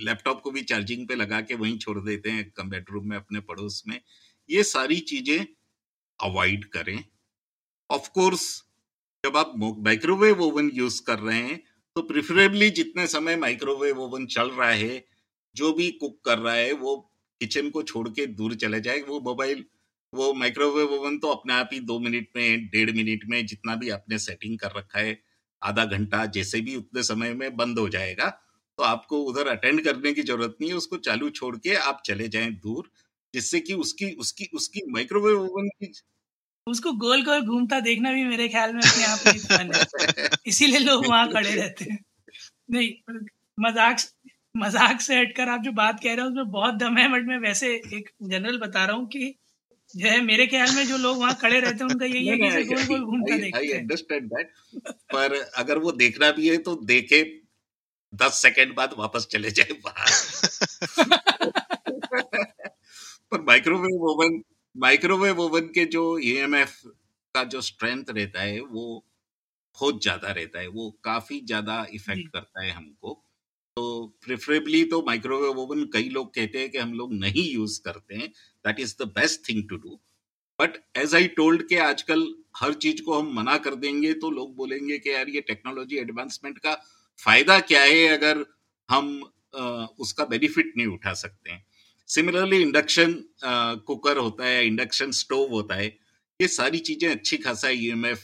लैपटॉप को भी चार्जिंग पे लगा के वहीं छोड़ देते हैं कम बेडरूम में, अपने पड़ोस में, ये सारी चीज़ें अवॉइड करें। ऑफ़ कोर्स जब आप माइक्रोवेव ओवन यूज़ कर रहे हैं तो प्रिफरेबली जितने समय माइक्रोवेव ओवन चल रहा है, जो भी कुक कर रहा है, वो किचन को छोड़ के दूर चले जाए। वो मोबाइल वो माइक्रोवेव ओवन तो अपने आप ही दो मिनट में, डेढ़ मिनट में जितना भी आपने सेटिंग कर रखा है, आधा घंटा जैसे भी उतने समय में बंद हो जाएगा। तो आपको उधर अटेंड करने की ज़रूरत नहीं है, उसको चालू छोड़ के आप चले जाएँ दूर, जिससे कि उसकी उसकी उसकी माइक्रोवेव ओवन की उसको गोल गोल घूमता देखना भी मेरे ख्याल में अपने आप में फन है। इसीलिए लोग वहाँ खड़े रहते हैं। नहीं मज़ाक मज़ाक से हटकर आप जो बात कह रहे हो उसमें बहुत दम है बट मैं वैसे एक जनरल बता रहा हूँ कि जो है मेरे ख्याल में जो लोग वहाँ खड़े रहते हैं उनका यही है कि गोल गोल घूमता देखते हैं। अंडरस्टैंड दैट पर अगर वो देखना भी है तो देखे दस सेकंड बाद वापस चले जाए बाहर पर माइक्रोवेव ओवन माइक्रोवेव ओवन के जो ईएमएफ e का जो स्ट्रेंथ रहता है वो बहुत ज़्यादा रहता है। वो काफ़ी ज़्यादा इफ़ेक्ट करता है हमको। तो प्रेफरेबली तो माइक्रोवेव ओवन कई लोग कहते हैं कि हम लोग नहीं यूज़ करते हैं। That is the best thing to do but as I told के आजकल हर चीज़ को हम मना कर देंगे तो लोग बोलेंगे कि यार ये टेक्नोलॉजी एडवांसमेंट का फ़ायदा क्या है अगर हम आ, उसका बेनिफिट नहीं उठा सकते हैं। सिमिलरली इंडक्शन कुकर होता है इंडक्शन स्टोव होता है, ये सारी चीज़ें अच्छी खासा ईएमएफ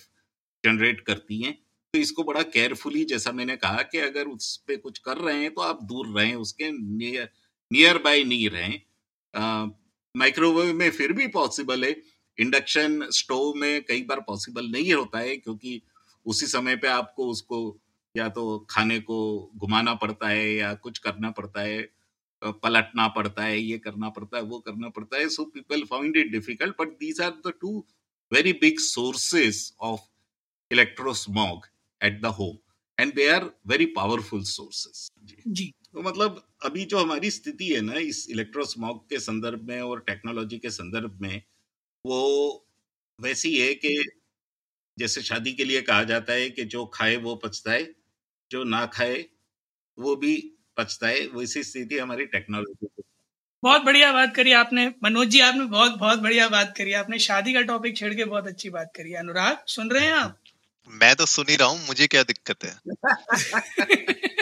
जनरेट करती हैं। तो इसको बड़ा केयरफुली जैसा मैंने कहा कि अगर उस पर कुछ कर रहे हैं तो आप दूर रहें, उसके नियर नियर बाय नहीं रहें। माइक्रोवेव में फिर भी पॉसिबल है। इंडक्शन स्टोव में कई बार पॉसिबल नहीं होता है, क्योंकि उसी समय पे आपको उसको या तो खाने को घुमाना पड़ता है या कुछ करना पड़ता है। पलटना पड़ता है ये करना पड़ता है वो करना पड़ता है so people found it difficult but these are the two very big sources of electrosmog at the home and they are very powerful sources ji. तो मतलब अभी जो हमारी स्थिति है ना इस इलेक्ट्रोस्मॉग के संदर्भ में और टेक्नोलॉजी के संदर्भ में वो वैसी है कि जैसे शादी के लिए कहा जाता है कि जो खाए वो पचता है जो ना खाए वो भी पचता है वैसी स्थिति हमारी टेक्नोलॉजी बहुत बढ़िया बात करी आपने। मनोज जी आपने बहुत बहुत बढ़िया बात करी। आपने शादी का टॉपिक छेड़ के बहुत अच्छी बात करी। अनुराग सुन रहे हैं आप? मैं तो सुन ही रहा हूँ मुझे क्या दिक्कत है?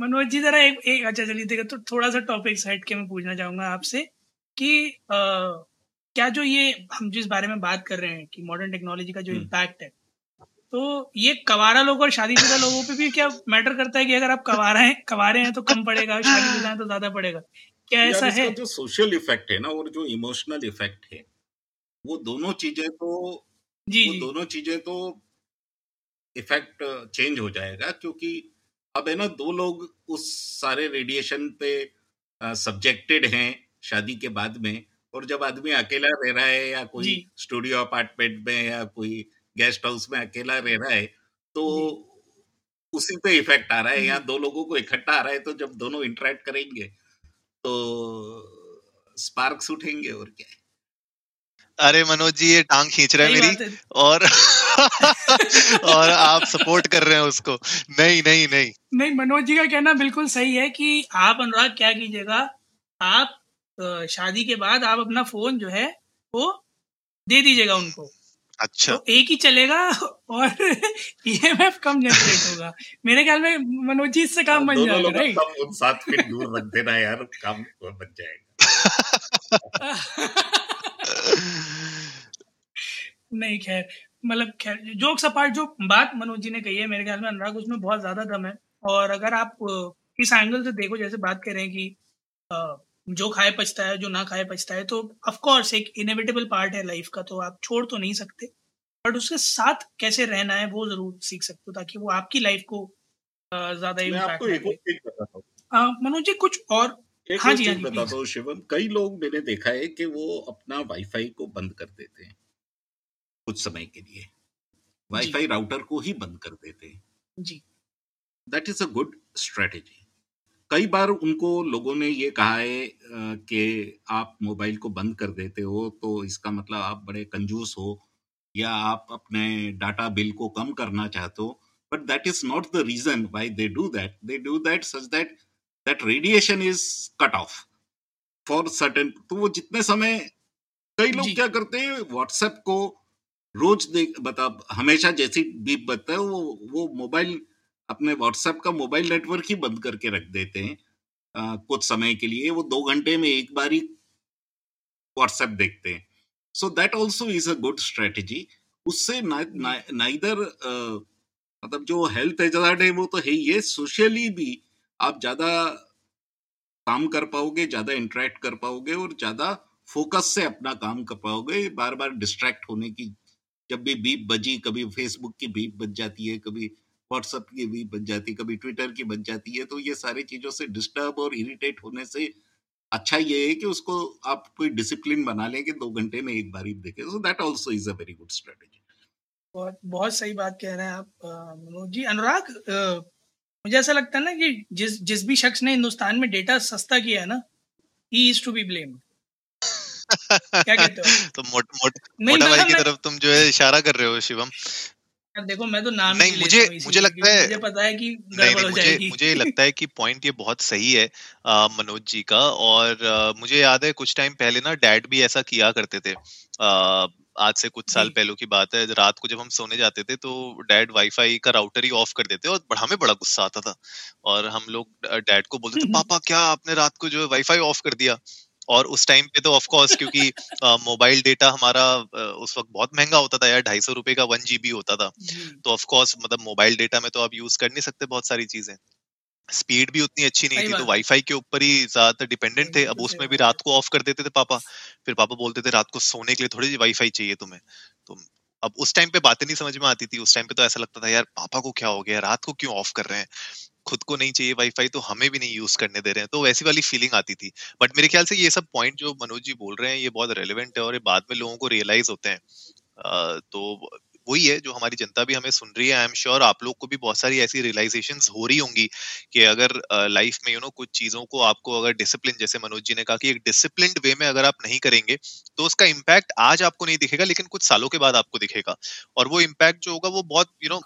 मनोज जी जरा एक एक अच्छा चलिए देखो तो थोड़ा सा टॉपिक हट के मैं पूछना चाहूँगा आपसे कि आ, क्या जो ये हम जिस बारे में बात कर रहे हैं कि मॉडर्न टेक्नोलॉजी का जो इम्पैक्ट है तो ये कवारा लोग और शादीशुदा लोगों पे भी क्या मैटर करता है कि अगर आप कवारा हैं कवारे हैं तो कम पड़ेगा शादीशुदा हैं तो ज़्यादा पड़ेगा। क्या ऐसा है? जो सोशल इफ़ेक्ट है ना और जो इमोशनल इफ़ेक्ट है वो दोनों चीज़ें तो जी वो दोनों चीज़ें तो इफ़ेक्ट चेंज हो जाएगा क्योंकि अब है ना दो लोग उस सारे रेडिएशन पे सब्जेक्टेड हैं शादी के बाद में और जब आदमी अकेला रह रहा है या कोई स्टूडियो अपार्टमेंट में या कोई गेस्ट हाउस में अकेला रह रहा है तो उसी पे इफ़ेक्ट आ रहा है यहाँ दो लोगों को इकट्ठा आ रहा है तो जब दोनों इंटरेक्ट करेंगे तो स्पार्क्स उठेंगे और क्या है। अरे मनोज जी ये टांग खींच रहा है मेरी और और आप सपोर्ट कर रहे हैं उसको। नहीं नहीं नहीं। नहीं मनोज जी का कहना बिल्कुल सही है कि आप अनुराग क्या कीजिएगा आप शादी के बाद आप अपना फ़ोन जो है वो दे दीजिएगा उनको। अच्छा। तो एक ही चलेगा और ईएमएफ कम जनरेट होगा। मेरे ख्याल में मनोज जी इससे काम बन जाएगा राइट सात फीट दूर रख देना यार काम बन जाएगा। नहीं खैर मतलब खैर जोक्स अपार्ट जो बात मनोज जी ने कही है मेरे ख्याल में अनुराग उसमें बहुत ज़्यादा दम है। और अगर आप इस एंगल से देखो जैसे बात कर रहे हैं कि जो खाए पचता है जो ना खाए पछता है तो ऑफ़ कोर्स एक इनएविटेबल पार्ट है लाइफ का तो आप छोड़ तो नहीं सकते। बट उसके साथ कैसे रहना है वो ज़रूर सीख सकते हो ताकि वो आपकी लाइफ को ज़्यादा इम्पैक्ट मनोज जी कुछ और? एक हाँ जी हाँ बताता हूँ शिवम। कई लोग मैंने देखा है कि वो अपना वाईफाई को बंद कर देते हैं कुछ समय के लिए। वाईफाई राउटर को ही बंद कर देते हैं। Ji. That is a good strategy कई बार उनको लोगों ने ये कहा है कि आप मोबाइल को बंद कर देते हो तो इसका मतलब आप बड़े कंजूस हो या आप अपने डाटा बिल को कम करना चाहते हो। But that is not the reason why they do that they do that such that that radiation is cut off for certain तो वो जितने समय कई लोग क्या करते हैं व्हाट्सएप को रोज देख बता हमेशा जैसी बीप बजता है वो वो मोबाइल अपने व्हाट्सएप का मोबाइल नेटवर्क ही बंद करके रख देते हैं। आ, कुछ समय के लिए वो दो घंटे में एक बार ही व्हाट्सएप देखते हैं। So that also is a good strategy उससे नाइदर मतलब जो हेल्थ एजार्ड है वो तो है ही है। सोशली भी आप ज़्यादा काम कर पाओगे ज़्यादा इंटरेक्ट कर पाओगे और ज़्यादा फोकस से अपना काम कर पाओगे। बार बार डिस्ट्रैक्ट होने की जब भी बीप बजी कभी फेसबुक की बीप बज जाती है कभी व्हाट्सएप की भी बन जाती है कभी ट्विटर की बन जाती है तो ये सारी चीज़ों से डिस्टर्ब और इरिटेट होने से अच्छा ये है कि उसको आप कोई डिसिप्लिन बना लें कि दो घंटे में एक बार ही देखें। So that also is a very good strategy बहुत बहुत सही बात कह रहे हैं आप मनोज जी। अनुराग मुझे ऐसा लगता है ना कि जिस जिस भी शख्स ने हिंदुस्तान में डेटा सस्ता किया है ना he is to be blamed क्या कहते हो? तो मोट, मोट, मोटा भाई की तरफ़ तुम जो है इशारा कर रहे हो शिवम। देखो मैं तो नाम नहीं मुझे मुझे लगता है मुझे पता है कि नहीं, नहीं मुझे मुझे लगता है कि पॉइंट ये बहुत सही है आ, मनोज जी का। और आ, मुझे याद है कुछ टाइम पहले ना डैड भी ऐसा किया करते थे। आ, आज से कुछ साल पहले की बात है रात को जब हम सोने जाते थे तो डैड वाईफाई का राउटर ही ऑफ़ कर देते और हमें बड़ा गुस्सा आता था। और हम लोग डैड को बोलते थे पापा क्या आपने रात को जो है वाईफाई ऑफ़ कर दिया? और उस टाइम पे तो ऑफ़ कोर्स क्योंकि मोबाइल डेटा हमारा उस वक्त बहुत महँगा होता था यार ढाई सौ रुपए का वन जीबी होता था। तो ऑफ़ कोर्स मतलब मोबाइल डेटा में तो आप यूज़ कर नहीं सकते बहुत सारी चीज़ें। स्पीड भी उतनी अच्छी नहीं थी तो वाईफाई के ऊपर ही ज़्यादातर डिपेंडेंट थे। अब उसमें भी रात को ऑफ़ कर देते थे पापा। फिर पापा बोलते थे रात को सोने के लिए थोड़ी सी वाईफाई चाहिए तुम्हें। तो अब उस टाइम पे बातें नहीं समझ में आती थी। उस टाइम पे तो ऐसा लगता था यार पापा को क्या हो गया? रात को क्यों ऑफ़ कर रहे हैं? खुद को नहीं चाहिए वाईफाई तो हमें भी नहीं यूज़ करने दे रहे हैं। तो वैसी वाली फीलिंग आती थी। बट मेरे ख्याल से ये सब पॉइंट जो मनोज जी बोल रहे हैं, ये बहुत रेलिवेंट है और ये बाद में लोगों को रियलाइज़ होते हैं। तो वही है जो हमारी जनता भी हमें सुन रही है आई एम श्योर आप लोग को भी बहुत सारी ऐसी रियलाइजेशन हो रही होंगी कि अगर लाइफ में यू नो कुछ चीज़ों को आपको अगर डिसिप्लिन जैसे मनोज जी ने कहा कि एक डिसिप्लिन वे में अगर आप नहीं करेंगे तो उसका इम्पैक्ट आज आपको नहीं दिखेगा, लेकिन कुछ सालों के बाद आपको दिखेगा। और वो इम्पैक्ट जो होगा, वो बहुत यू नो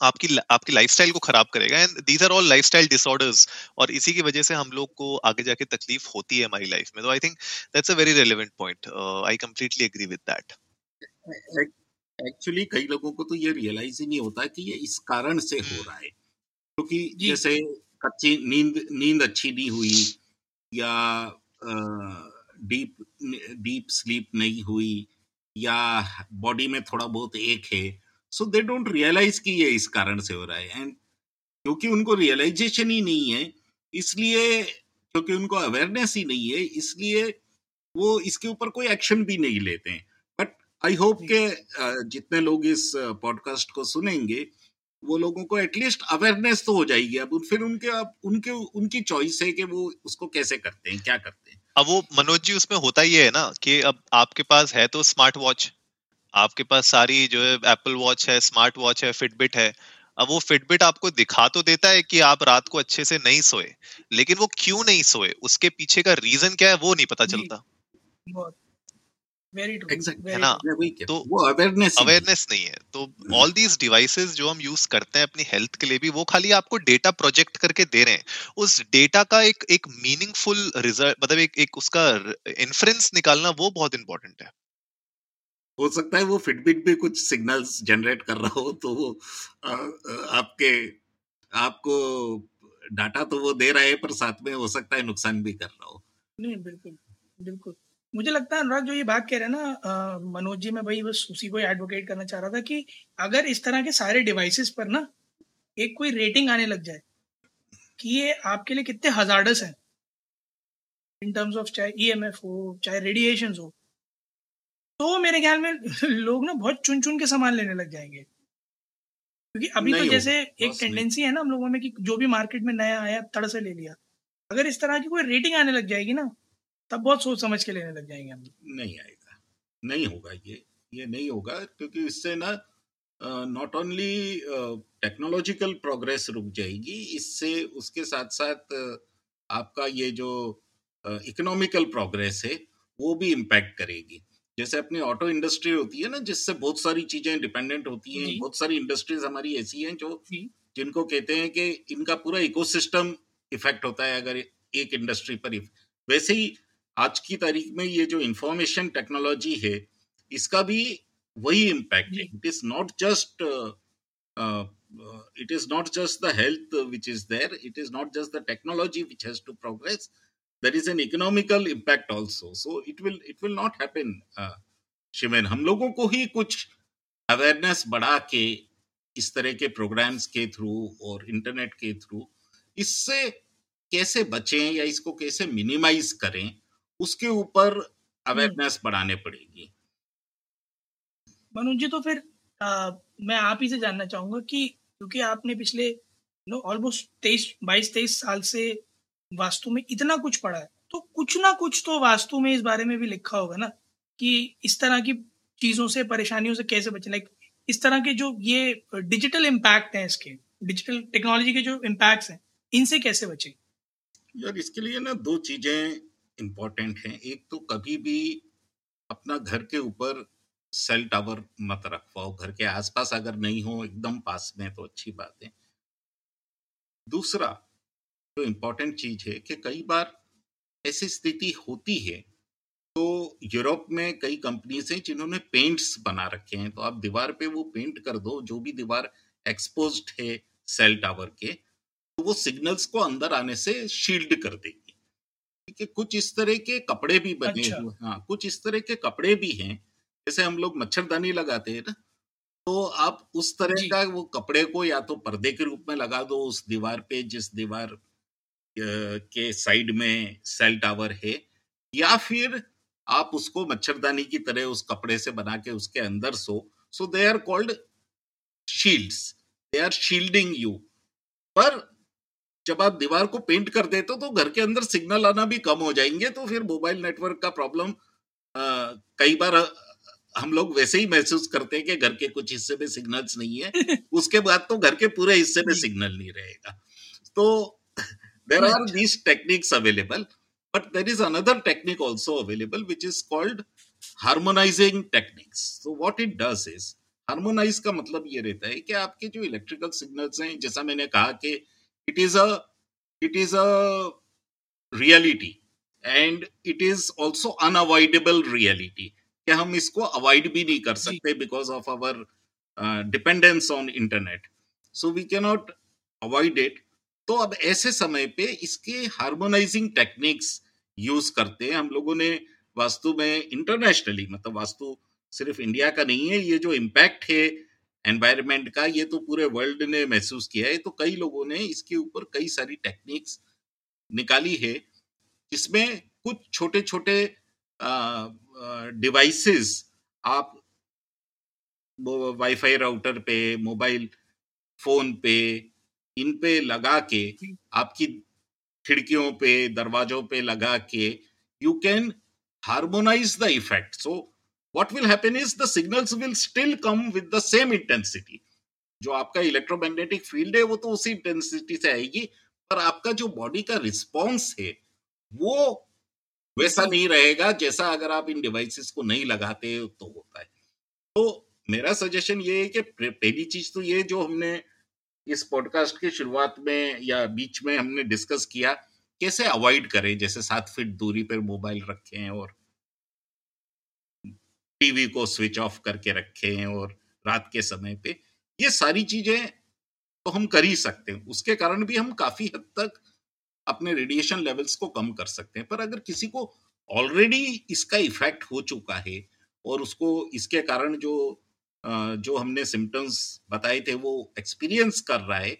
आपकी आपकी लाइफस्टाइल को खराब करेगा। And these are all lifestyle disorders और इसी की वजह से हम लोग को आगे जाके तकलीफ़ होती है हमारी लाइफ में। तो I think that's a very relevant point I completely agree with that actually कई लोगों को तो ये रियलाइज़ ही नहीं होता कि ये इस कारण से हो रहा है। क्योंकि तो जैसे कच्ची नींद नींद अच्छी नहीं हुई या डीप डीप स्लीप नहीं हुई या बॉडी में थोड़ा बहुत एक है सो दे डोंट रियलाइज़ कि ये इस कारण से हो रहा है। एंड क्योंकि उनको रियलाइजेशन ही नहीं है इसलिए क्योंकि उनको अवेयरनेस ही नहीं है इसलिए वो इसके ऊपर कोई एक्शन भी नहीं लेते हैं। बट आई होप के जितने लोग इस पॉडकास्ट को सुनेंगे वो लोगों को एटलीस्ट अवेयरनेस तो हो जाएगी। अब फिर उनके अब उनके उनकी चॉइस है कि वो उसको कैसे करते हैं क्या करते हैं। अब वो मनोज जी उसमें होता ही है ना कि अब आपके पास है तो स्मार्ट वॉच आपके पास सारी जो है एप्पल वॉच है स्मार्ट वॉच है फिटबिट है अब वो फिटबिट आपको दिखा तो देता है कि आप रात को अच्छे से नहीं सोए लेकिन वो क्यों नहीं सोए? उसके पीछे का रीजन क्या है वो नहीं पता चलता। है ना? तो अवेयरनेस अवेयरनेस नहीं। है। तो ऑल दीज डिवाइसेस जो हम यूज़ करते हैं अपनी हेल्थ के लिए भी वो खाली आपको डेटा प्रोजेक्ट करके दे रहे हैं। उस डेटा का एक एक मीनिंगफुल रिज़ल्ट मतलब एक एक उसका इन्फ्रेंस निकालना वो बहुत इंपॉर्टेंट है। हो सकता है वो फिटबिट भी कुछ सिग्नल्स जनरेट कर रहा हो तो वो आ, आपके आपको डाटा तो वो दे रहा है पर साथ में हो सकता है नुकसान भी कर रहा हो। नहीं बिल्कुल बिल्कुल। मुझे लगता है अनुराग जो ये बात कह रहे हैं ना मनोज जी मैं भाई बस उसी को एडवोकेट करना चाह रहा था कि अगर इस तरह के सारे डिवाइसेस पर ना एक कोई रेटिंग आने लग जाए कि ये आपके लिए कितने हजार्डस हैं। इन टर्म्स ऑफ़ चाहे ईएमएफ हो चाहे रेडिएशन हो तो मेरे ख्याल में लोग ना बहुत चुन चुन के सामान लेने लग जाएँगे। क्योंकि अभी तो जैसे एक टेंडेंसी है ना हम लोगों में कि जो भी मार्केट में नया आया तड़ से ले लिया। अगर इस तरह की कोई रेटिंग आने लग जाएगी ना तब बहुत सोच समझ के लेने लग जाएँगे हम नहीं आएगा। नहीं होगा ये। ये नहीं होगा क्योंकि इससे ना नॉट ओनली टेक्नोलॉजिकल प्रोग्रेस रुक जाएगी इससे उसके साथ साथ uh, आपका ये जो इकोनॉमिकल uh, प्रोग्रेस है वो भी इम्पैक्ट करेगी। जैसे अपनी ऑटो इंडस्ट्री होती है ना जिससे बहुत सारी चीज़ें डिपेंडेंट होती हैं बहुत सारी इंडस्ट्रीज़ हमारी ऐसी हैं जो जिनको कहते हैं कि इनका पूरा इकोसिस्टम इफ़ेक्ट होता है अगर एक इंडस्ट्री पर वैसे ही आज की तारीख में ये जो इंफॉर्मेशन टेक्नोलॉजी है इसका भी वही इम्पैक्ट है। It is not just it is not just the health which is there it is not just the technology which has to progress there is an economical impact also. So it will it will not happen uh, Shiven हम लोगों को ही कुछ awareness बढ़ा के इस तरह के programmes के थ्रू और इंटरनेट के थ्रू इससे कैसे बचें या इसको कैसे मिनिमाइज करें उसके ऊपर अवेयरनेस बढ़ाने पड़ेगी। मनोज जी तो फिर आ, मैं आप ही से जानना चाहूँगा कि क्योंकि आपने पिछले नो ऑलमोस्ट तेईस बाईस तेईस साल से वास्तु में इतना कुछ पढ़ा है तो कुछ ना कुछ तो वास्तु में इस बारे में भी लिखा होगा ना, कि इस तरह की चीज़ों से, परेशानियों से कैसे बचे। लाइक इस तरह के जो ये डिजिटल इम्पैक्ट हैं इसके डिजिटल टेक्नोलॉजी के जो इम्पैक्ट हैं, इनसे कैसे बचे? यार, इसके लिए ना दो चीज़ें इम्पोर्टेंट हैं। एक तो कभी भी अपना घर के ऊपर सेल टावर मत रखवाओ। घर के आसपास अगर नहीं हो, एकदम पास में तो अच्छी बात है। दूसरा जो इम्पोर्टेंट चीज़ है कि कई बार ऐसी स्थिति होती है तो यूरोप में कई कंपनीज़ हैं जिन्होंने पेंट्स बना रखे हैं। तो आप दीवार पे वो पेंट कर दो जो भी दीवार एक्सपोज है सेल टावर के तो वो सिग्नल्स को अंदर आने से शील्ड कर देगी। कि कुछ इस तरह के कपड़े भी बने अच्छा। हुए हाँ कुछ इस तरह के कपड़े भी हैं जैसे हम लोग मच्छरदानी लगाते हैं ना तो आप उस तरह का वो कपड़े को या तो पर्दे के रूप में लगा दो उस दीवार पे जिस दीवार के साइड में सेल टावर है या फिर आप उसको मच्छरदानी की तरह उस कपड़े से बना के उसके अंदर सो। So they are called shields they are shielding you पर जब आप दीवार को पेंट कर देते हो तो घर के अंदर सिग्नल आना भी कम हो जाएँगे तो फिर मोबाइल नेटवर्क का प्रॉब्लम कई बार हम लोग वैसे ही महसूस करते हैं कि घर के कुछ हिस्से में सिग्नल्स नहीं है। उसके बाद तो घर के पूरे हिस्से में सिग्नल नहीं रहेगा। तो there are these techniques available but there is another technique also available which is called harmonising techniques तो what it does is harmonise का मतलब ये रहता है कि आपके जो इलेक्ट्रिकल सिग्नल्स हैं जैसा मैंने कहा कि it is a it is a reality and it is also unavoidable reality कि हम इसको अवॉइड भी नहीं कर सकते because of our dependence on internet so we cannot avoid it तो अब ऐसे समय पे इसके हार्मोनाइजिंग टेक्निक्स यूज़ करते हैं हम लोगों ने वास्तु में इंटरनेशनली मतलब वास्तु सिर्फ़ इंडिया का नहीं है, ये जो इम्पैक्ट है एनवायरमेंट का, ये तो पूरे वर्ल्ड ने महसूस किया है। तो कई लोगों ने इसके ऊपर कई सारी टेक्निक्स निकाली है, जिसमें कुछ छोटे छोटे डिवाइसेस आप वाईफाई राउटर पे मोबाइल फ़ोन पे इन पे लगा के आपकी खिड़कियों पे दरवाजों पे लगा के you can harmonise the effect so what will happen is the signals will still come with the same intensity जो आपका इलेक्ट्रोमैग्नेटिक फ़ील्ड है वो तो उसी इंटेंसिटी से आएगी पर आपका जो बॉडी का रिस्पॉन्स है वो वैसा नहीं रहेगा जैसा अगर आप इन डिवाइसेस को नहीं लगाते तो होता है। तो मेरा सजेशन ये है कि पहली चीज़ तो ये जो हमने इस पॉडकास्ट की शुरुआत में या बीच में हमने डिस्कस किया, कैसे अवॉइड करें? जैसे सात फीट दूरी पर मोबाइल रखें और टीवी को स्विच ऑफ़ करके रखें और रात के समय पे। ये सारी चीज़ें तो हम कर ही सकते हैं। उसके कारण भी हम काफ़ी हद तक अपने रेडिएशन लेवल्स को कम कर सकते हैं। पर अगर किसी को ऑलरेडी इसका इफ़ेक्ट हो चुका है और उसको, इसके कारण जो जो हमने सिम्टम्स बताए थे, वो एक्सपीरियंस कर रहा है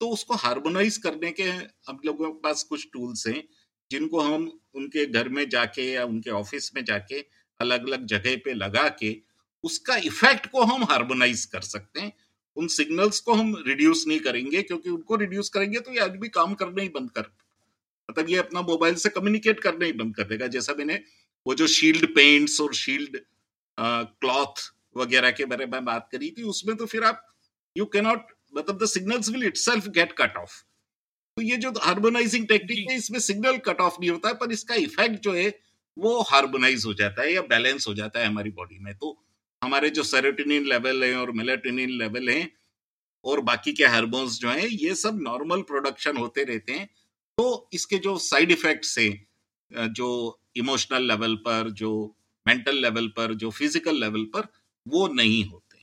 तो उसको हार्मोनाइज करने के हम लोगों के पास कुछ टूल्स हैं, जिनको हम उनके घर में जाके या उनके ऑफ़िस में जाके अलग अलग जगह पे लगा के उसका इफ़ेक्ट को हम हार्मोनाइज कर सकते हैं। उन सिग्नल्स को हम रिड्यूस नहीं करेंगे, क्योंकि उनको रिड्यूस करेंगे तो ये आदमी काम करना ही बंद कर मतलब ये अपना मोबाइल से कम्युनिकेट करना ही बंद कर देगा। जैसा मैंने वो जो शील्ड पेंट्स और शील्ड क्लॉथ वगैरह के बारे में बात करी थी उसमें तो फिर आप यू कैनॉट मतलब the signals will itself get cut off तो ये जो हार्मोनाइजिंग टेक्निक है इसमें सिग्नल कट ऑफ़ नहीं होता है पर इसका इफ़ेक्ट जो है वो हार्मोनाइज हो जाता है या बैलेंस हो जाता है हमारी बॉडी में। तो हमारे जो सेरोटिनिन लेवल है और मेलेटिनिन लेवल है और बाकी के हार्मोन्स जो हैं ये सब नॉर्मल प्रोडक्शन होते रहते हैं। तो इसके जो साइड इफेक्ट्स हैं जो इमोशनल लेवल पर जो मेंटल लेवल पर जो फ़िज़िकल लेवल पर वो नहीं होते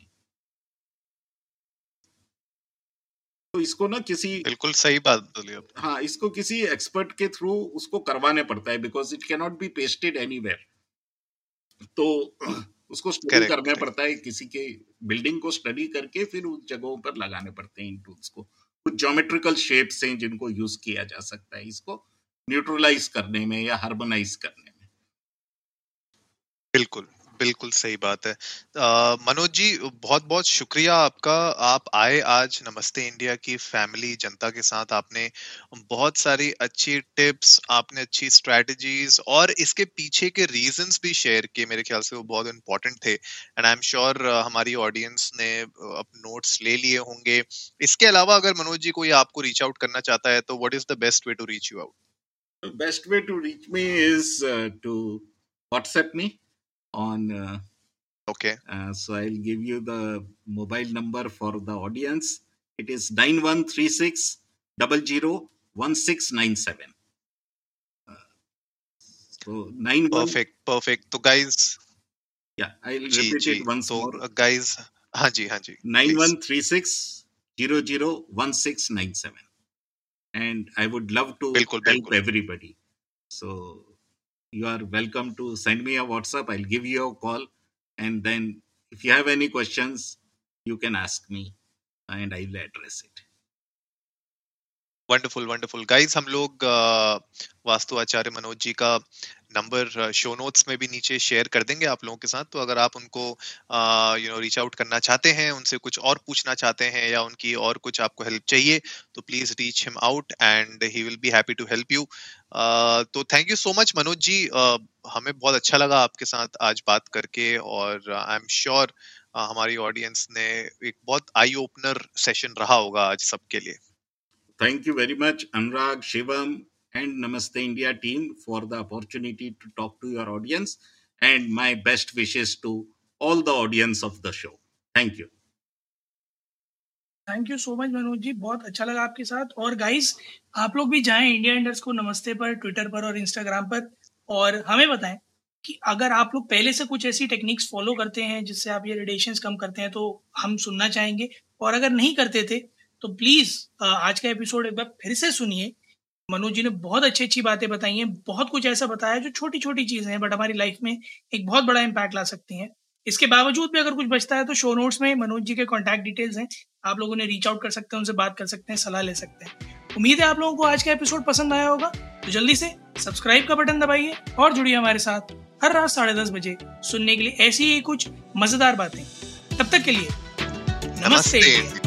तो इसको ना किसी बिल्कुल सही बात बोली हाँ इसको किसी एक्सपर्ट के थ्रू उसको करवाने पड़ता है because it can not be pasted anywhere तो उसको स्टडी करना पड़ता है किसी के बिल्डिंग को स्टडी करके फिर उस जगहों पर लगाने पड़ते हैं इन टूल्स को। कुछ ज्योमेट्रिकल शेप्स हैं जिनको यूज़ किया जा सकता है इसको न्यूट्रलाइज करने में या हार्मोनाइज करने में। बिल्कुल। बिल्कुल सही बात है। मनोज जी बहुत बहुत शुक्रिया आपका। आप आए आज नमस्ते इंडिया की फैमिली जनता के साथ। आपने बहुत सारी अच्छी टिप्स आपने अच्छी स्ट्रेटजीज और इसके पीछे के रीजंस भी शेयर किए मेरे ख्याल से वो बहुत इंपॉर्टेंट थे। एंड आई एम श्योर हमारी ऑडियंस ने अब नोट्स ले लिए होंगे। इसके अलावा अगर मनोज जी कोई आपको रीच आउट करना चाहता है तो what is the best way to reach you out way to reach me is uh, to WhatsApp me. on. Uh, okay uh, so I'll give you the mobile number for the audience. It is nine one three six double zero one six nine seven. Uh, so nine one. Perfect perfect तो guys Yeah, I'll ji repeat ji it once तो more. Guys हाँ जी हाँ जी Nine please. one three six zero zero one six nine seven. And I would love to बिल्कुल, help बिल्कुल। You are welcome to send me a WhatsApp. I'll give you a call. And then if you have any questions, you can ask me and I'll address it. Wonderful wonderful guys हम लोग वास्तु आचार्य मनोज जी का number show notes में भी नीचे share कर देंगे आप लोगों के साथ तो अगर आप उनको यू नो रीच आउट करना चाहते हैं उनसे कुछ और पूछना चाहते हैं या उनकी और कुछ आपको हेल्प चाहिए तो please reach him out and he will be happy to help you तो thank you so much Manoj ji. हमें बहुत अच्छा लगा आपके साथ आज बात करके और आई एम श्योर हमारी ऑडियंस ने एक बहुत आई ओपनर सेशन रहा होगा आज सबके लिए। Thank you very much Anurag Shivam and Namaste India team for the opportunity to talk to your audience and my best wishes to all the audience of the show thank you thank you so much Manoj ji बहुत अच्छा लगा आपके साथ। और guys आप लोग भी जाएँ इंडिया इंडर्स को नमस्ते पर ट्विटर पर और इंस्टाग्राम पर। और हमें बताएँ कि अगर आप लोग पहले से कुछ ऐसी टेक्निक्स फॉलो करते हैं जिससे आप ये रेडिएशन कम करते हैं तो हम सुनना चाहेंगे। और अगर नहीं करते थे तो प्लीज़ आज का एपिसोड एक बार फिर से सुनिए। मनोज जी ने बहुत अच्छी अच्छी बातें बताई हैं। बहुत कुछ ऐसा बताया जो छोटी छोटी चीज़ें हैं बट हमारी लाइफ में एक बहुत बड़ा इम्पैक्ट ला सकती हैं। इसके बावजूद भी अगर कुछ बचता है तो शो नोट्स में मनोज जी के कॉन्टैक्ट डिटेल्स हैं। आप लोगों ने रीच आउट कर सकते हैं उनसे बात कर सकते हैं सलाह ले सकते हैं। उम्मीद है आप लोगों को आज का एपिसोड पसंद आया होगा। तो जल्दी से सब्सक्राइब का बटन दबाइए और जुड़िए हमारे साथ हर रात साढ़े दस बजे सुनने के लिए ऐसी ही कुछ मज़ेदार बातें। तब तक के लिए नमस्ते, नमस्ते।